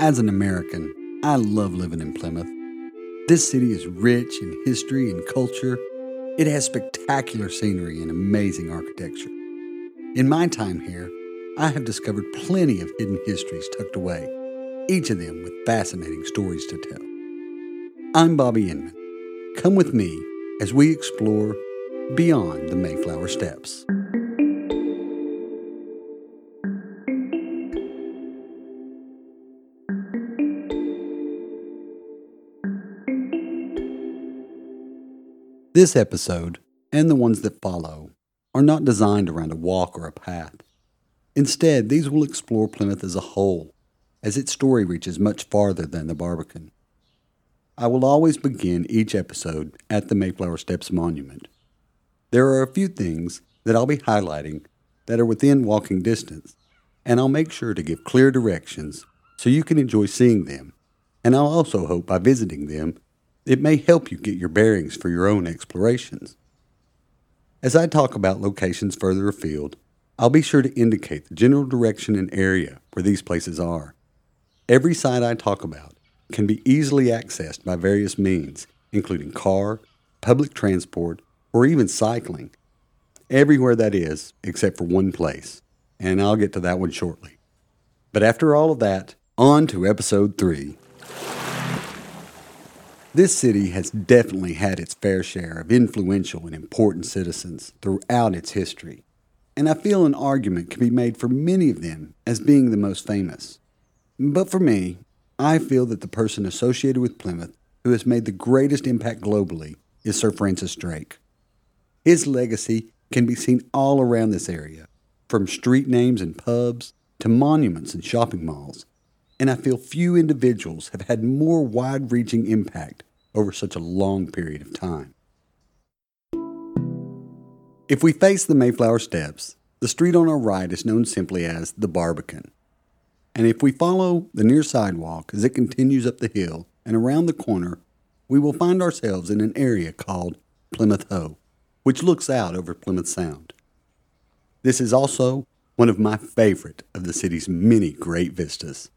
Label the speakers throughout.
Speaker 1: As an American, I love living in Plymouth. This city is rich in history and culture. It has spectacular scenery and amazing architecture. In my time here, I have discovered plenty of hidden histories tucked away, each of them with fascinating stories to tell. I'm Bobby Inman. Come with me as we explore beyond the Mayflower Steps. This episode, and the ones that follow, are not designed around a walk or a path. Instead, these will explore Plymouth as a whole, as its story reaches much farther than the Barbican. I will always begin each episode at the Mayflower Steps Monument. There are a few things that I'll be highlighting that are within walking distance, and I'll make sure to give clear directions so you can enjoy seeing them. And I'll also hope by visiting them it may help you get your bearings for your own explorations. As I talk about locations further afield, I'll be sure to indicate the general direction and area where these places are. Every site I talk about can be easily accessed by various means, including car, public transport, or even cycling. Everywhere that is, except for one place, and I'll get to that one shortly. But after all of that, on to episode 3. This city has definitely had its fair share of influential and important citizens throughout its history, and I feel an argument can be made for many of them as being the most famous. But for me, I feel that the person associated with Plymouth who has made the greatest impact globally is Sir Francis Drake. His legacy can be seen all around this area, from street names and pubs to monuments and shopping malls and I feel few individuals have had more wide reaching impact over such a long period of time. If we face the Mayflower Steps, the street on our right is known simply as the Barbican. And if we follow the near sidewalk as it continues up the hill and around the corner, we will find ourselves in an area called Plymouth Hoe, which looks out over Plymouth Sound. This is also one of my favorite of the city's many great vistas.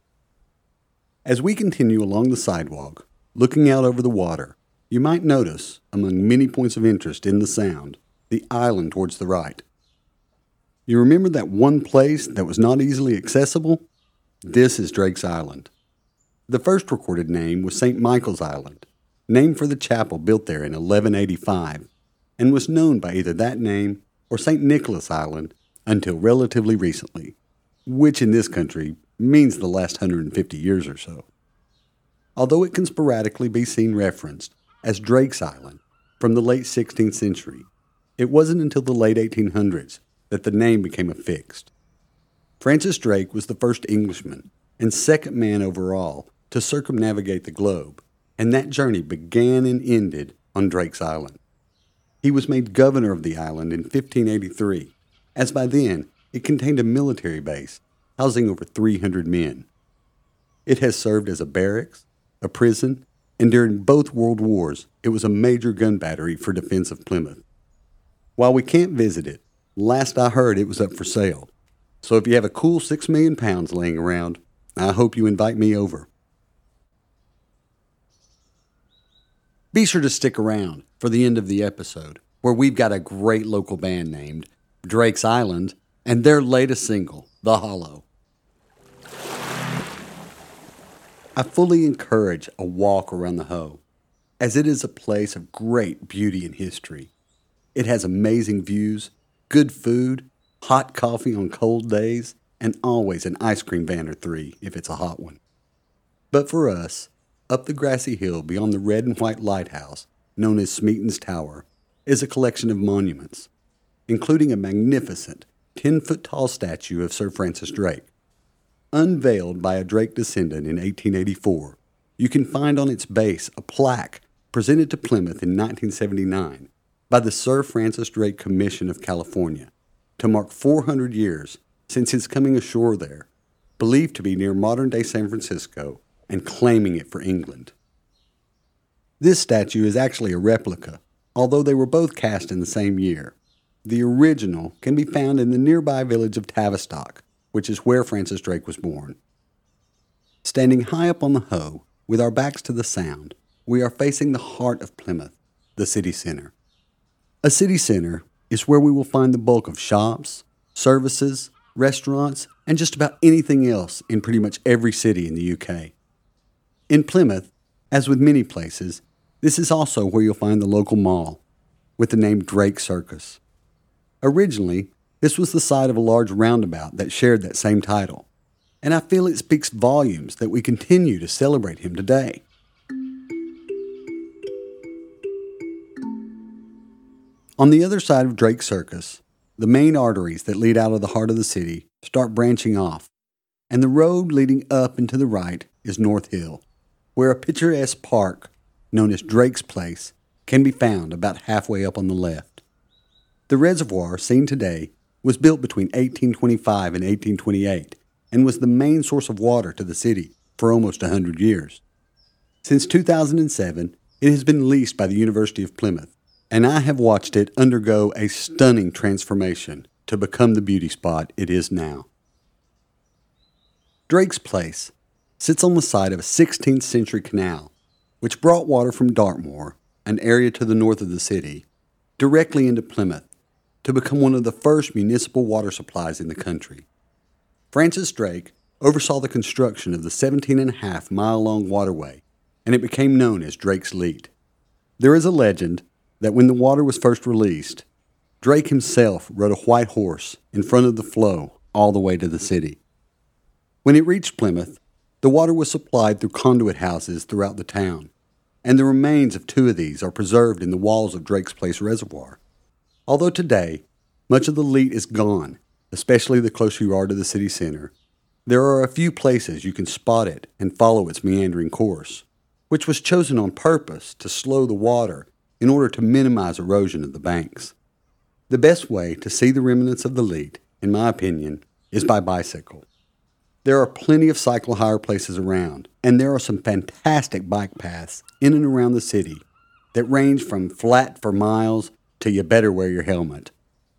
Speaker 1: As we continue along the sidewalk, looking out over the water, you might notice, among many points of interest in the sound, the island towards the right. You remember that one place that was not easily accessible? This is Drake's Island. The first recorded name was St. Michael's Island, named for the chapel built there in 1185, and was known by either that name or St. Nicholas Island until relatively recently, which in this country means the last 150 years or so. Although it can sporadically be seen referenced as Drake's Island from the late 16th century, it wasn't until the late 1800s that the name became affixed. Francis Drake was the first Englishman and second man overall to circumnavigate the globe, and that journey began and ended on Drake's Island. He was made governor of the island in 1583, as by then it contained a military base housing over 300 men. It has served as a barracks, a prison, and during both World Wars, it was a major gun battery for defense of Plymouth. While we can't visit it, last I heard it was up for sale. So if you have a cool six million pounds laying around, I hope you invite me over. Be sure to stick around for the end of the episode, where we've got a great local band named Drake's Island and their latest single, The Hollow. I fully encourage a walk around the Hoe, as it is a place of great beauty and history. It has amazing views, good food, hot coffee on cold days, and always an ice cream van or three if it's a hot one. But for us, up the grassy hill beyond the red and white lighthouse, known as Smeaton's Tower, is a collection of monuments, including a magnificent 10 foot tall statue of Sir Francis Drake. Unveiled by a Drake descendant in 1884, you can find on its base a plaque presented to Plymouth in 1979 by the Sir Francis Drake Commission of California to mark 400 years since his coming ashore there, believed to be near modern day San Francisco and claiming it for England. This statue is actually a replica, although they were both cast in the same year. The original can be found in the nearby village of Tavistock, which is where Francis Drake was born. Standing high up on the Hoe, with our backs to the Sound, we are facing the heart of Plymouth, the city center. A city center is where we will find the bulk of shops, services, restaurants, and just about anything else in pretty much every city in the UK. In Plymouth, as with many places, this is also where you'll find the local mall, with the name Drake Circus. Originally, this was the site of a large roundabout that shared that same title, and I feel it speaks volumes that we continue to celebrate him today. On the other side of Drake Circus, the main arteries that lead out of the heart of the city start branching off, and the road leading up and to the right is North Hill, where a picturesque park known as Drake's Place can be found about halfway up on the left. The reservoir seen today was built between 1825 and 1828 and was the main source of water to the city for almost a 100 years. Since 2007, it has been leased by the University of Plymouth, and I have watched it undergo a stunning transformation to become the beauty spot it is now. Drake's Place sits on the site of a 16th century canal, which brought water from Dartmoor, an area to the north of the city, directly into Plymouth to become one of the first municipal water supplies in the country. Francis Drake oversaw the construction of the 17 and a half mile long waterway, and it became known as Drake's Leat. There is a legend that when the water was first released, Drake himself rode a white horse in front of the flow all the way to the city. When it reached Plymouth, the water was supplied through conduit houses throughout the town, and the remains of two of these are preserved in the walls of Drake's Place Reservoir. Although today, much of the Leat is gone, especially the closer you are to the city center, there are a few places you can spot it and follow its meandering course, which was chosen on purpose to slow the water in order to minimize erosion of the banks. The best way to see the remnants of the Leat, in my opinion, is by bicycle. There are plenty of cycle hire places around, and there are some fantastic bike paths in and around the city that range from flat for miles to you better wear your helmet.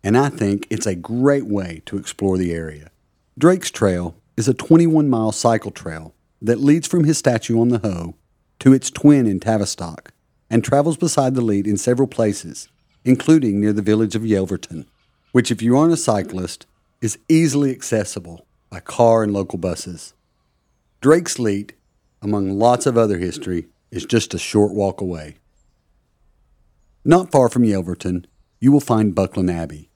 Speaker 1: And I think it's a great way to explore the area. Drake's Trail is a 21 mile cycle trail that leads from his statue on the Hoe to its twin in Tavistock and travels beside the Leat in several places, including near the village of Yelverton, which, if you aren't a cyclist, is easily accessible by car and local buses. Drake's Leat, among lots of other history, is just a short walk away. Not far from Yelverton, you will find Buckland Abbey,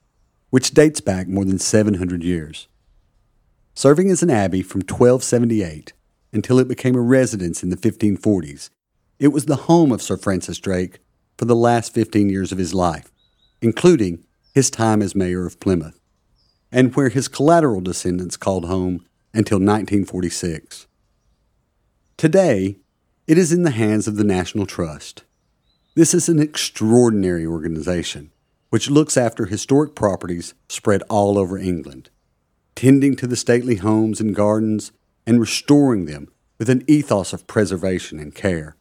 Speaker 1: which dates back more than 700 years. Serving as an abbey from 1278 until it became a residence in the 1540s, it was the home of Sir Francis Drake for the last 15 years of his life, including his time as mayor of Plymouth, and where his collateral descendants called home until 1946. Today, it is in the hands of the National Trust this is an extraordinary organization which looks after historic properties spread all over England, tending to the stately homes and gardens and restoring them with an ethos of preservation and care.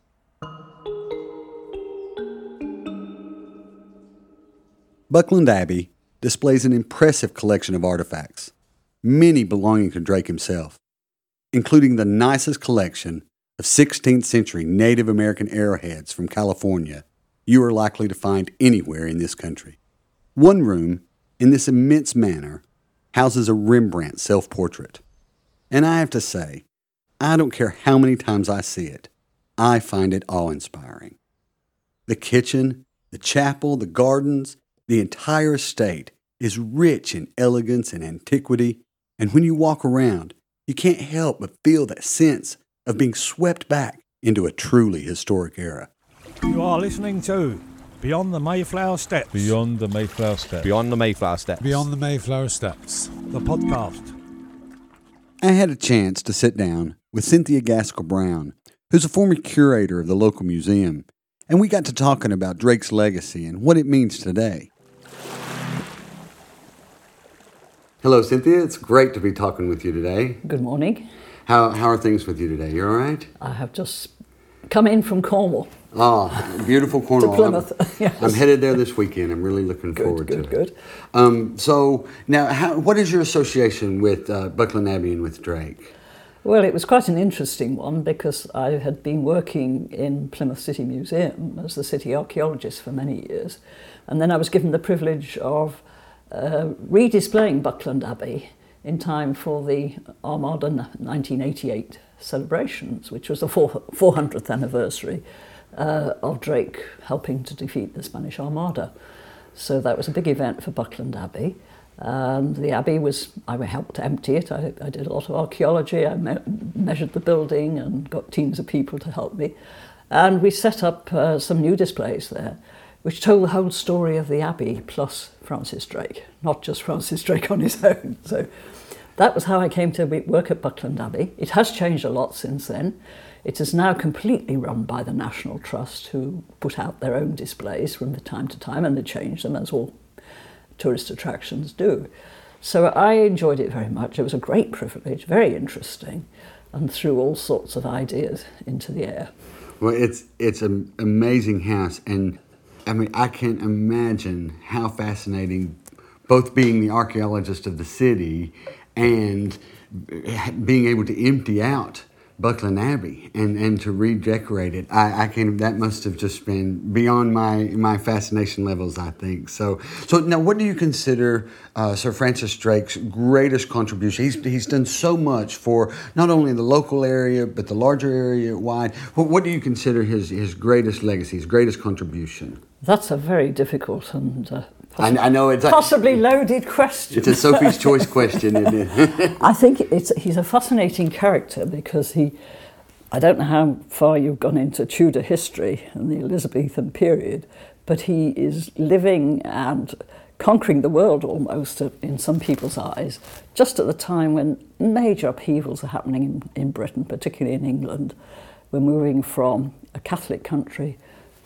Speaker 1: Buckland Abbey displays an impressive collection of artifacts, many belonging to Drake himself, including the nicest collection of 16th century Native American arrowheads from California you are likely to find anywhere in this country. One room in this immense manor houses a Rembrandt self portrait. And I have to say, I don't care how many times I see it, I find it awe inspiring. The kitchen, the chapel, the gardens, the entire estate is rich in elegance and antiquity, and when you walk around, you can't help but feel that sense of being swept back into a truly historic era.
Speaker 2: You are listening to Beyond the Mayflower Steps.
Speaker 3: Beyond the Mayflower Steps.
Speaker 4: Beyond the Mayflower Steps.
Speaker 5: Beyond the Mayflower Steps.
Speaker 2: The podcast.
Speaker 1: I had a chance to sit down with Cynthia Gaskell Brown, who's a former curator of the local museum, and we got to talking about Drake's legacy and what it means today. Hello, Cynthia. It's great to be talking with you today.
Speaker 6: Good morning.
Speaker 1: How, how are things with you today? You all right?
Speaker 6: I have just come in from Cornwall.
Speaker 1: Oh, beautiful Cornwall.
Speaker 6: to Plymouth.
Speaker 1: I'm,
Speaker 6: yes.
Speaker 1: I'm, headed there this weekend. I'm really looking
Speaker 6: good,
Speaker 1: forward
Speaker 6: good,
Speaker 1: to
Speaker 6: good.
Speaker 1: it. Um, so now, how, what is your association with uh, Buckland Abbey and with Drake?
Speaker 6: Well, it was quite an interesting one because I had been working in Plymouth City Museum as the city archaeologist for many years. And then I was given the privilege of uh, redisplaying Buckland Abbey in time for the Armada 1988 celebrations, which was the 400th anniversary uh, of Drake helping to defeat the Spanish Armada. So that was a big event for Buckland Abbey. And the abbey was, I helped empty it. I, I did a lot of archaeology. I me measured the building and got teams of people to help me. And we set up uh, some new displays there, which told the whole story of the abbey plus Francis Drake, not just Francis Drake on his own. So that was how I came to work at Buckland Abbey. It has changed a lot since then. It is now completely run by the National Trust, who put out their own displays from time to time, and they change them as all tourist attractions do. So I enjoyed it very much. It was a great privilege, very interesting, and threw all sorts of ideas into the air.
Speaker 1: Well, it's it's an amazing house, and I mean I can't imagine how fascinating, both being the archaeologist of the city, and being able to empty out Buckland Abbey and, and to redecorate it. I, I can that must have just been beyond my my fascination levels. I think so. So now, what do you consider uh, Sir Francis Drake's greatest contribution? He's he's done so much for not only the local area but the larger area wide. What, what do you consider his his greatest legacy, his greatest contribution?
Speaker 6: That's a very difficult and uh,
Speaker 1: I, I, know it's a
Speaker 6: possibly loaded question.
Speaker 1: It's a Sophie's choice question, isn't it?
Speaker 6: I think it's he's a fascinating character because he. I don't know how far you've gone into Tudor history and the Elizabethan period, but he is living and conquering the world almost uh, in some people's eyes, just at the time when major upheavals are happening in, in Britain, particularly in England. We're moving from a Catholic country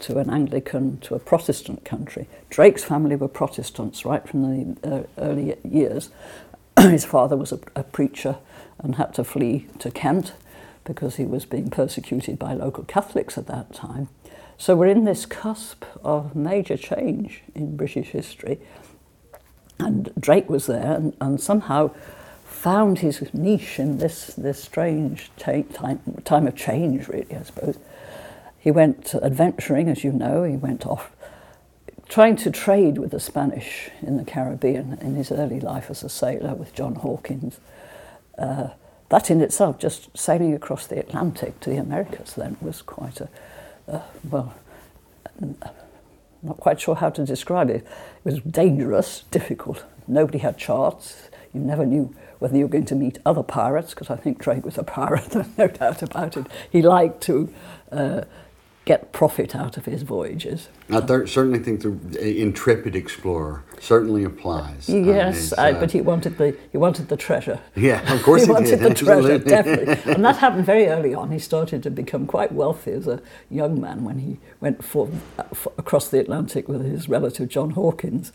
Speaker 6: to an Anglican to a Protestant country. Drake's family were Protestants right from the uh, early years. His father was a, a preacher and had to flee to Kent because he was being persecuted by local Catholics at that time. So we're in this cusp of major change in British history. And Drake was there and, and somehow found his niche in this, this strange time, time of change, really, I suppose. He went adventuring, as you know, he went off trying to trade with the Spanish in the Caribbean in his early life as a sailor with John Hawkins. Uh, that in itself, just sailing across the Atlantic to the Americas then was quite a, uh, well, not quite sure how to describe it. It was dangerous, difficult. Nobody had charts. You never knew whether you were going to meet other pirates, because I think Drake was a pirate, no doubt about it. He liked to uh, get profit out of his voyages.
Speaker 1: I th- certainly think the intrepid explorer certainly applies.
Speaker 6: Yes, uh, but he wanted the he wanted the treasure.
Speaker 1: Yeah, of course he,
Speaker 6: he wanted
Speaker 1: did.
Speaker 6: the treasure, definitely. And that happened very early on. He started to become quite wealthy as a young man when he went for, for across the Atlantic with his relative John Hawkins.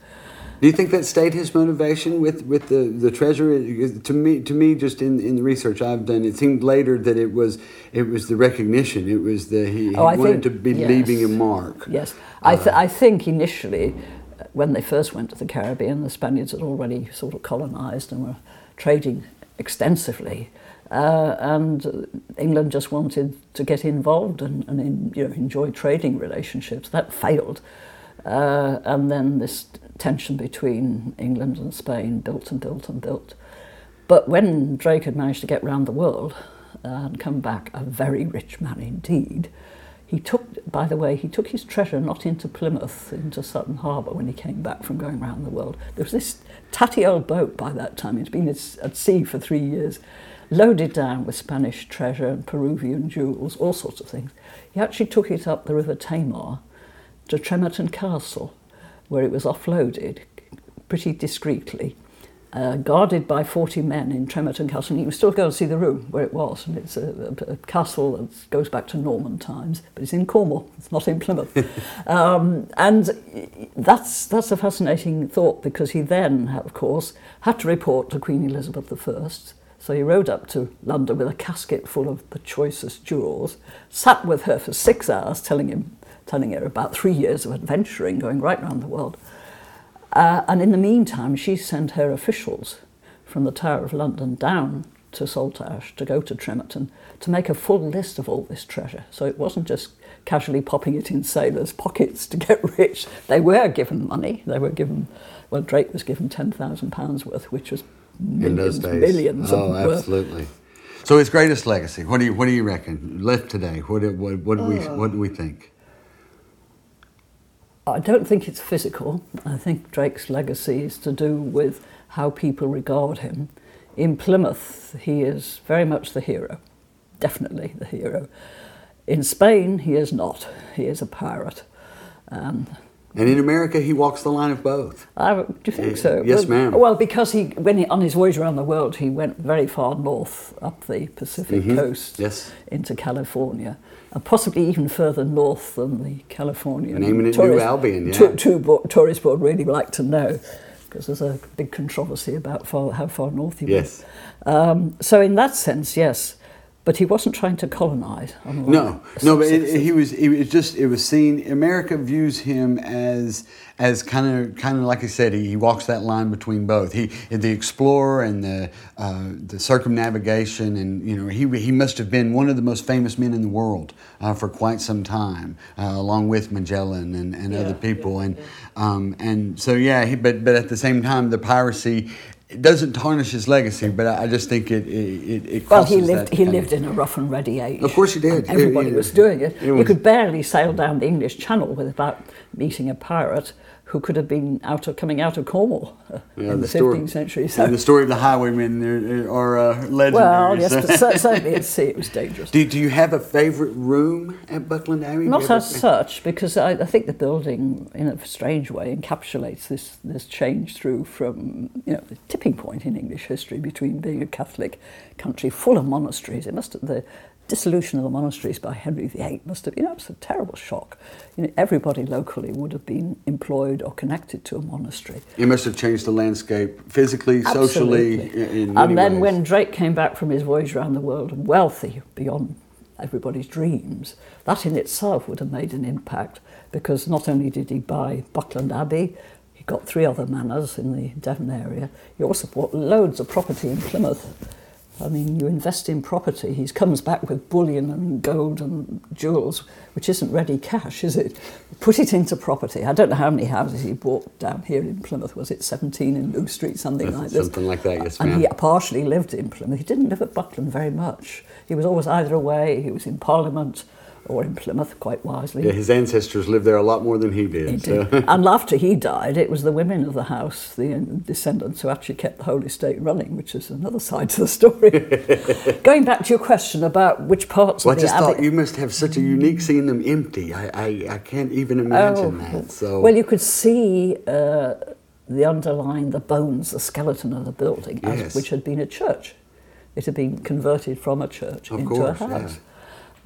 Speaker 1: Do you think that stayed his motivation with, with the, the treasure? To me, to me, just in, in the research I've done, it seemed later that it was it was the recognition. It was the he, oh, he wanted think, to be yes. leaving a mark.
Speaker 6: Yes, uh, I, th- I think initially, when they first went to the Caribbean, the Spaniards had already sort of colonized and were trading extensively. Uh, and England just wanted to get involved and, and in, you know, enjoy trading relationships. That failed. Uh, and then this tension between England and Spain built and built and built. But when Drake had managed to get round the world and come back a very rich man indeed, he took, by the way, he took his treasure not into Plymouth, into Sutton Harbour when he came back from going round the world. There was this tatty old boat by that time, it's been at sea for three years, loaded down with Spanish treasure and Peruvian jewels, all sorts of things. He actually took it up the River Tamar to Trematon Castle where it was offloaded pretty discreetly, uh, guarded by 40 men in Trematon Castle. And you can still go and see the room where it was. And it's a, a, a castle that goes back to Norman times, but it's in Cornwall, it's not in Plymouth. um, and that's, that's a fascinating thought because he then, of course, had to report to Queen Elizabeth I. So he rode up to London with a casket full of the choicest jewels, sat with her for six hours telling him telling her about three years of adventuring, going right around the world. Uh, and in the meantime, she sent her officials from the Tower of London down to Saltash, to go to Trematon, to make a full list of all this treasure. So it wasn't just casually popping it in sailors' pockets to get rich. They were given money. They were given, well, Drake was given £10,000 worth, which was
Speaker 1: in those
Speaker 6: millions,
Speaker 1: days.
Speaker 6: millions
Speaker 1: oh,
Speaker 6: of worth.
Speaker 1: absolutely. So his greatest legacy. What do you What do you reckon left today? What do- What, what do we What do we think?
Speaker 6: I don't think it's physical. I think Drake's legacy is to do with how people regard him. In Plymouth, he is very much the hero, definitely the hero. In Spain, he is not. He is a pirate. Um,
Speaker 1: And in America, he walks the line of both.
Speaker 6: I, do you think so?
Speaker 1: Yes,
Speaker 6: well,
Speaker 1: ma'am.
Speaker 6: Well, because he, when he, on his voyage around the world, he went very far north up the Pacific coast
Speaker 1: Mm-hmm. Yes.
Speaker 6: into California, possibly even further north than the Californian
Speaker 1: Naming it New Albion, yeah.
Speaker 6: tou- bo- tourist board really like to know, because there's a big controversy about far, how far north he
Speaker 1: Yes.
Speaker 6: went. Um, so, in that sense, yes. But he wasn't trying to colonize. unlike
Speaker 1: No, no, but it, he was. It was just. It was seen. America views him as as kind of kind of like I said. He, he walks that line between both. He the explorer and the uh, the circumnavigation, and you know he he must have been one of the most famous men in the world uh, for quite some time, uh, along with Magellan and, and other people. and um, and so yeah. He, but but at the same time, the piracy. It doesn't tarnish his legacy, but I I just think it it, it
Speaker 6: Well, he lived. He lived in a rough and ready age.
Speaker 1: Of course he did.
Speaker 6: Everybody
Speaker 1: It-
Speaker 6: was doing it you could barely sail down the English Channel without meeting a pirate who could have been out of coming out of Cornwall uh,
Speaker 1: Yeah,
Speaker 6: in the,
Speaker 1: story-
Speaker 6: 15th century. So,
Speaker 1: and the story of the highwaymen are, are uh, legendary.
Speaker 6: well, yes,
Speaker 1: so-
Speaker 6: certainly at sea it was dangerous.
Speaker 1: do, do you have a favorite room at Buckland Abbey?
Speaker 6: Not as
Speaker 1: a-
Speaker 6: such, because I, I think the building, in a strange way, encapsulates this, this change through from you know the tipping point in English history between being a Catholic country full of monasteries. It must have, the dissolution of the monasteries by Henry VIII must have you know a terrible shock. You know, everybody locally would have been employed or connected to a monastery.
Speaker 1: It must have changed the landscape physically, socially,
Speaker 6: Absolutely.
Speaker 1: in, in many
Speaker 6: and then
Speaker 1: ways.
Speaker 6: when Drake came back from his voyage around the world, wealthy beyond everybody's dreams, that in itself would have made an impact because not only did he buy Buckland Abbey, he got three other manors in the Devon area. He also bought loads of property in Plymouth. I mean, you invest in property. He comes back with bullion and gold and jewels, which isn't ready cash, is it? Put it into property. I don't know how many houses he bought down here in Plymouth. Was it 17 in New Street, something like this?
Speaker 1: Something like that, yes, ma'am.
Speaker 6: And he partially lived in Plymouth. He didn't live at Buckland very much. He was always either away, he was in Parliament, or in Plymouth, quite wisely.
Speaker 1: Yeah, his ancestors lived there a lot more than he did.
Speaker 6: He
Speaker 1: so-
Speaker 6: did. and after he died, it was the women of the house, the uh, descendants, who actually kept the whole estate running, which is another side to the story. Going back to your question about which parts
Speaker 1: Well, I
Speaker 6: of the I
Speaker 1: just
Speaker 6: abbey.
Speaker 1: thought you must have such a unique seeing them empty. I, I, I can't even imagine that. So
Speaker 6: Oh, Well, you could see uh, the underlying, the bones, the skeleton of the building, as, which had been a church. It had been converted from a church
Speaker 1: Of
Speaker 6: into
Speaker 1: course,
Speaker 6: a
Speaker 1: yeah.
Speaker 6: house.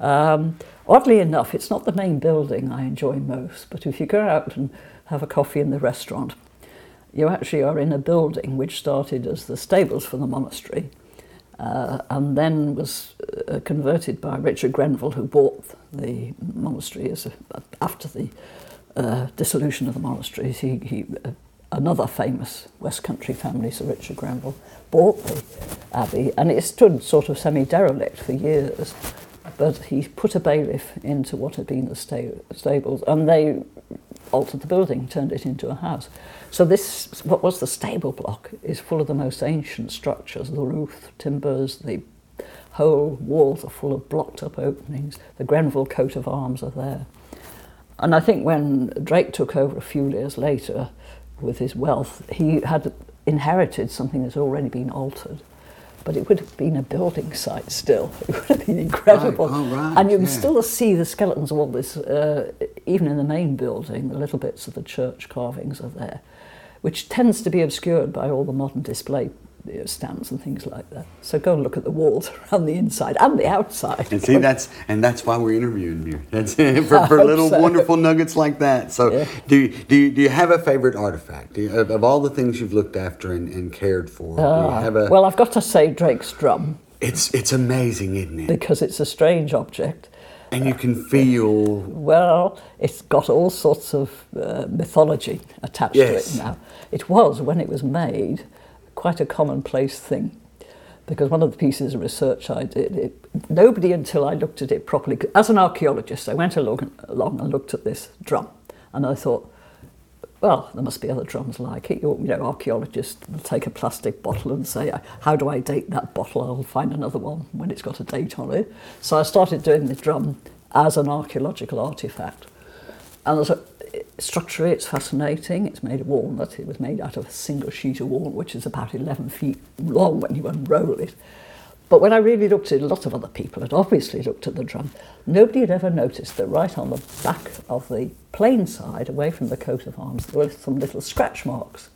Speaker 6: Um, oddly enough, it's not the main building I enjoy most, but if you go out and have a coffee in the restaurant, you actually are in a building which started as the stables for the monastery uh, and then was uh, converted by Richard Grenville, who bought the monastery as a, after the uh, dissolution of the monasteries. He, he, uh, another famous West Country family, Sir Richard Grenville, bought the abbey, and it stood sort of semi-derelict for years. But he put a bailiff into what had been the sta- stables, and they altered the building, turned it into a house. So this, what was the stable block, is full of the most ancient structures. The roof, timbers, the whole walls are full of blocked up openings. The Grenville coat of arms are there. And I think when Drake took over a few years later with his wealth, he had inherited something that's already been altered. But it would have been a building site still. It would have been incredible.
Speaker 1: Right. Oh, right,
Speaker 6: and you can
Speaker 1: yeah.
Speaker 6: still see the skeletons of all this, uh, even in the main building, the little bits of the church carvings are there, which tends to be obscured by all the modern display stands and things like that. So go and look at the walls around the inside and the outside.
Speaker 1: And see, that's and that's why we're interviewing you. That's for, for little
Speaker 6: so.
Speaker 1: wonderful nuggets like that. So,
Speaker 6: Yeah.
Speaker 1: do you, do you, do you have a favorite artifact you, of, of all the things you've looked after and, and cared for? have a?
Speaker 6: well, I've got to say Drake's drum
Speaker 1: it's it's amazing, isn't it?
Speaker 6: because it's a strange object.
Speaker 1: And you can feel.
Speaker 6: Well, it's got all sorts of uh, mythology attached
Speaker 1: Yes.
Speaker 6: to it now. It was, when it was made, quite a commonplace thing. because one of the pieces of research I did, it, nobody until I looked at it properly, as an archaeologist, I went along, along and looked at this drum, and I thought, well, there must be other drums like it. You know, archaeologists will take a plastic bottle and say, how do I date that bottle? I'll find another one when it's got a date on it. So I started doing the drum as an archaeological artifact. And as a, structurally, it's fascinating. It's made of walnut. It was made out of a single sheet of walnut, which is about 11 feet long when you unroll it. But when I really looked at it, a lot of other people had obviously looked at the drum. Nobody had ever noticed that right on the back of the plain side, away from the coat of arms, there were some little scratch marks.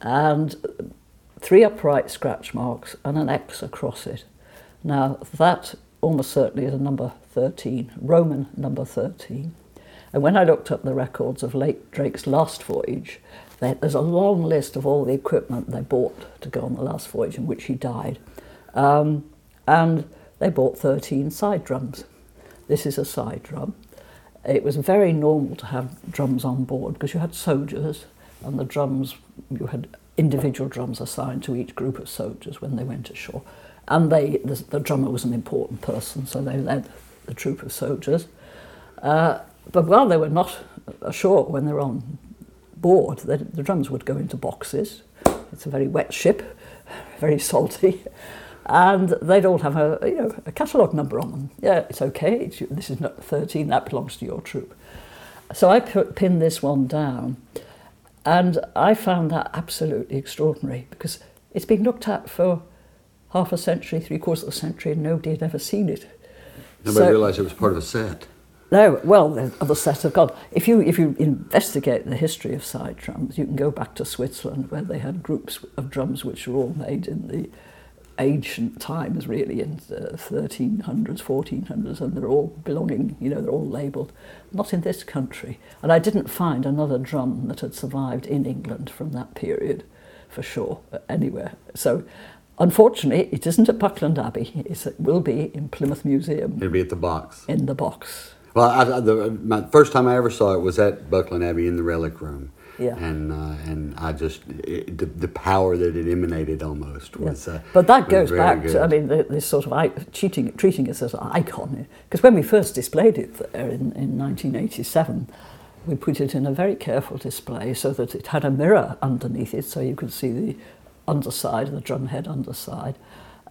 Speaker 6: And three upright scratch marks and an X across it. Now, that almost certainly is a number 13, Roman number 13. And when I looked up the records of Lake Drake's last voyage, there's a long list of all the equipment they bought to go on the last voyage in which he died. Um, and they bought 13 side drums. This is a side drum. It was very normal to have drums on board because you had soldiers and the drums, you had individual drums assigned to each group of soldiers when they went ashore. And they, the, the drummer was an important person, so they led the troop of soldiers. Uh, but while they were not ashore, when they were on board, the, the drums would go into boxes. It's a very wet ship, very salty and they'd all have a, you know, a catalogue number on them. Yeah, it's okay, it's, this is not 13, that belongs to your troop. So I put, pinned this one down, and I found that absolutely extraordinary because it's been looked at for half a century, three quarters of a century, and nobody had ever seen it.
Speaker 1: Nobody so, realised it was part of a set.
Speaker 6: No, well, the other set of God. If you if you investigate the history of side drums, you can go back to Switzerland where they had groups of drums which were all made in the ancient times, really, in the 1300s, 1400s, and they're all belonging, you know, they're all labelled. Not in this country. And I didn't find another drum that had survived in England from that period, for sure, anywhere. So, unfortunately, it isn't at Buckland Abbey. It's, it will be in Plymouth Museum.
Speaker 1: It'll be at the box.
Speaker 6: In the box.
Speaker 1: Well, I, the, my first time I ever saw it was at Buckland Abbey in the Relic Room.
Speaker 6: Yeah.
Speaker 1: And uh, and I just it, the, the power that it emanated almost was.
Speaker 6: Yeah. Uh, but that goes back good. to I mean this sort of cheating, treating it as an icon because when we first displayed it there in, in 1987. We put it in a very careful display so that it had a mirror underneath it, so you could see the underside, the drumhead underside,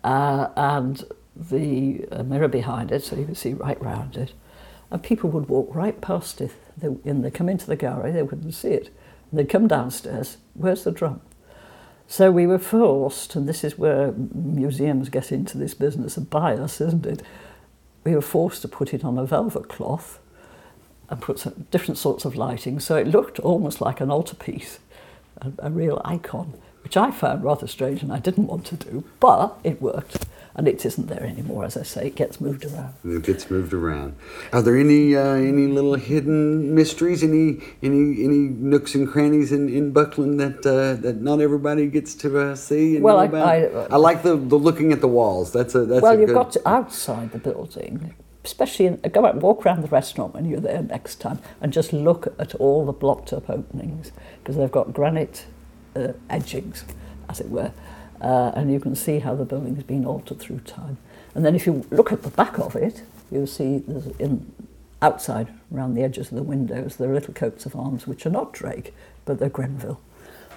Speaker 6: uh, and the uh, mirror behind it, so you could see right round it. And people would walk right past it. They, and they come into the gallery, they wouldn't see it. And they'd come downstairs, where's the drum? So we were forced, and this is where museums get into this business of bias, isn't it? We were forced to put it on a velvet cloth and put some different sorts of lighting, so it looked almost like an altarpiece, a, a real icon, which I found rather strange and I didn't want to do, but it worked and it isn't there anymore. As I say, it gets moved around.
Speaker 1: It gets moved around. Are there any uh, any little hidden mysteries, any any any nooks and crannies in, in Buckland that uh, that not everybody gets to uh, see? And well, I, I, I, like the, the looking at the walls. That's a that's
Speaker 6: well.
Speaker 1: A
Speaker 6: you've
Speaker 1: good...
Speaker 6: got to outside the building. Especially, in, go out, and walk around the restaurant when you're there next time, and just look at all the blocked up openings because they've got granite uh, edgings, as it were, uh, and you can see how the building has been altered through time. And then if you look at the back of it, you'll see in outside around the edges of the windows there are little coats of arms which are not Drake but they're Grenville.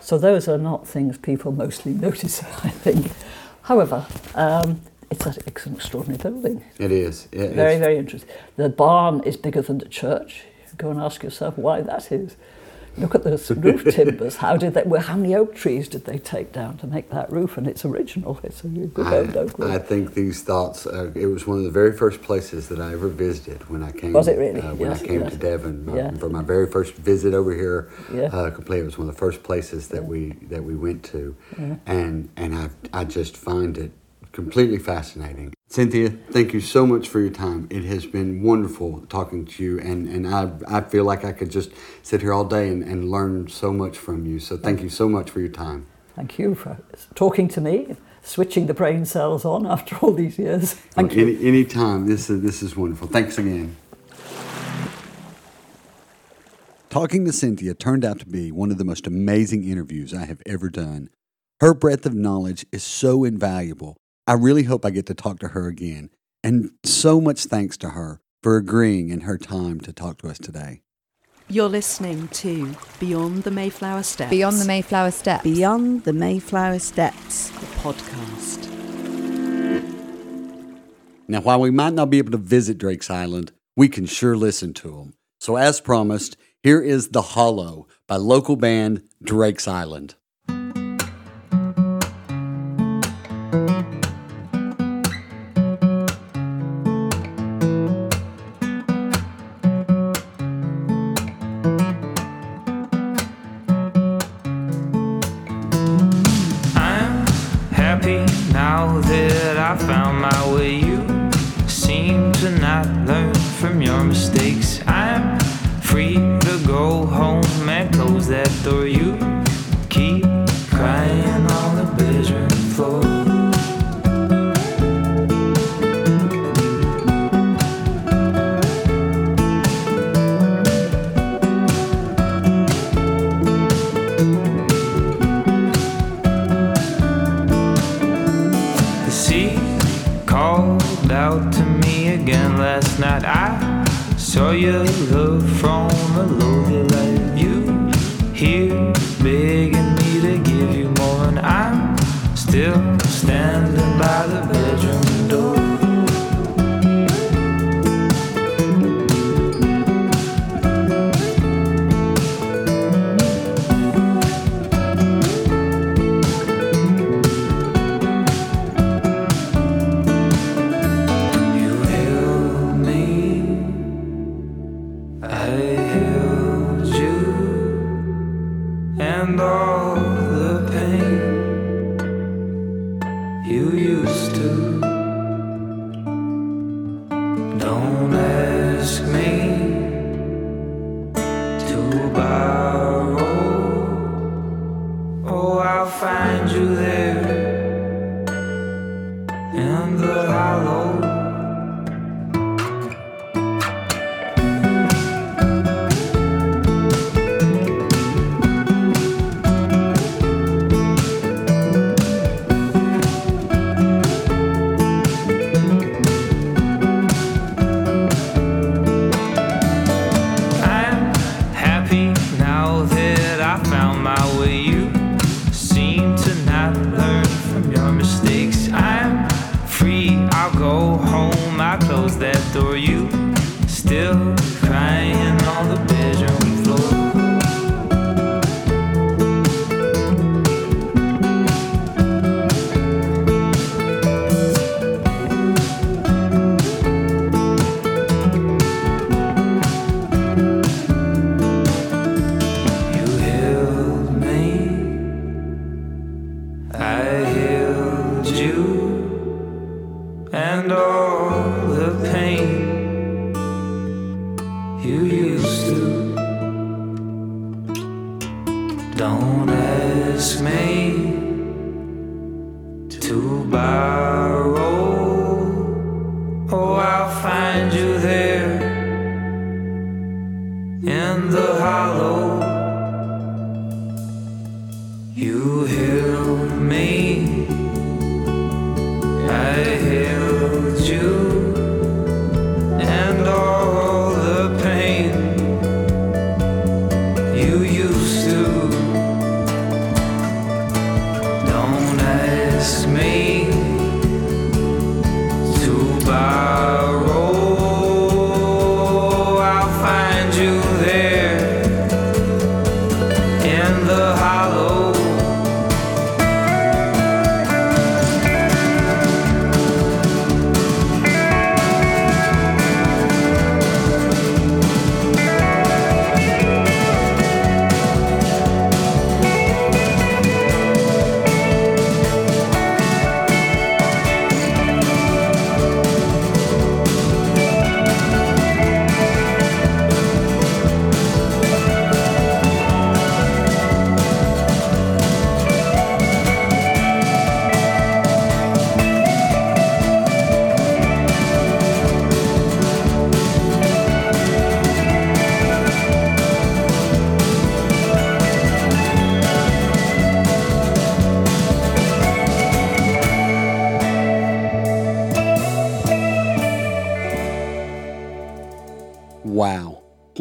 Speaker 6: So those are not things people mostly notice, I think. However, um, it's, an, it's an extraordinary building.
Speaker 1: It is. It
Speaker 6: very,
Speaker 1: is.
Speaker 6: very interesting. The barn is bigger than the church. Go and ask yourself why that is. Look at those roof timbers. How did they? Well, how many oak trees did they take down to make that roof? And it's original. It's a good I, oak roof.
Speaker 1: I think these thoughts. Uh, it was one of the very first places that I ever visited when I came.
Speaker 6: Was it really?
Speaker 1: Uh, when
Speaker 6: yes,
Speaker 1: I came
Speaker 6: yes.
Speaker 1: to Devon
Speaker 6: yeah.
Speaker 1: for my very first visit over here.
Speaker 6: Yeah.
Speaker 1: Uh, complete. It was one of the first places that yeah. we that we went to, yeah. and and I I just find it completely fascinating. Cynthia, thank you so much for your time. It has been wonderful talking to you, and, and I, I feel like I could just sit here all day and, and learn so much from you. So thank you so much for your time.
Speaker 6: Thank you for talking to me, switching the brain cells on after all these years. Thank
Speaker 1: well,
Speaker 6: you.
Speaker 1: Any, any time. This is, this is wonderful. Thanks again. Talking to Cynthia turned out to be one of the most amazing interviews I have ever done. Her breadth of knowledge is so invaluable I really hope I get to talk to her again. And so much thanks to her for agreeing in her time to talk to us today.
Speaker 3: You're listening to Beyond the Mayflower Steps.
Speaker 4: Beyond the Mayflower Steps.
Speaker 3: Beyond the Mayflower Steps, the podcast.
Speaker 1: Now, while we might not be able to visit Drake's Island, we can sure listen to them. So, as promised, here is The Hollow by local band Drake's Island.
Speaker 7: I found my way. You seem to not learn from your mistakes. I'm free to go home and close that door. You saw you look from a mistakes. I'm free, I'll go home. I close that door. You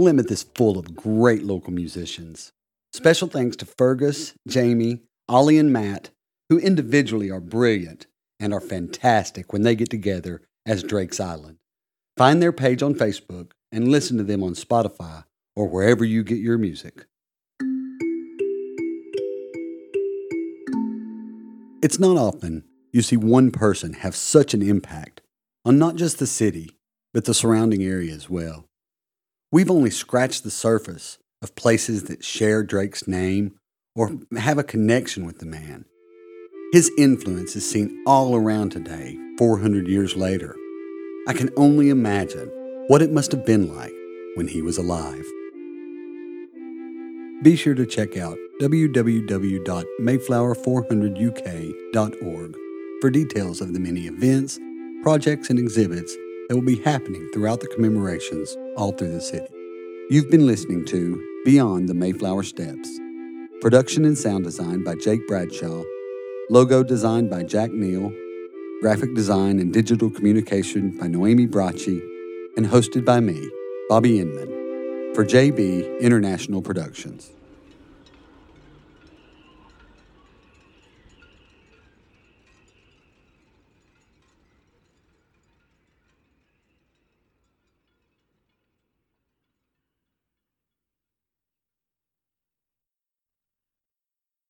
Speaker 1: Plymouth is full of great local musicians. Special thanks to Fergus, Jamie, Ollie, and Matt, who individually are brilliant and are fantastic when they get together as Drake's Island. Find their page on Facebook and listen to them on Spotify or wherever you get your music. It's not often you see one person have such an impact on not just the city, but the surrounding area as well. We've only scratched the surface of places that share Drake's name or have a connection with the man. His influence is seen all around today, 400 years later. I can only imagine what it must have been like when he was alive. Be sure to check out www.mayflower400uk.org for details of the many events, projects, and exhibits that will be happening throughout the commemorations all through the city. You've been listening to Beyond the Mayflower Steps. Production and sound design by Jake Bradshaw. Logo designed by Jack Neal. Graphic design and digital communication by Noemi Bracci. And hosted by me, Bobby Inman, for JB International Productions.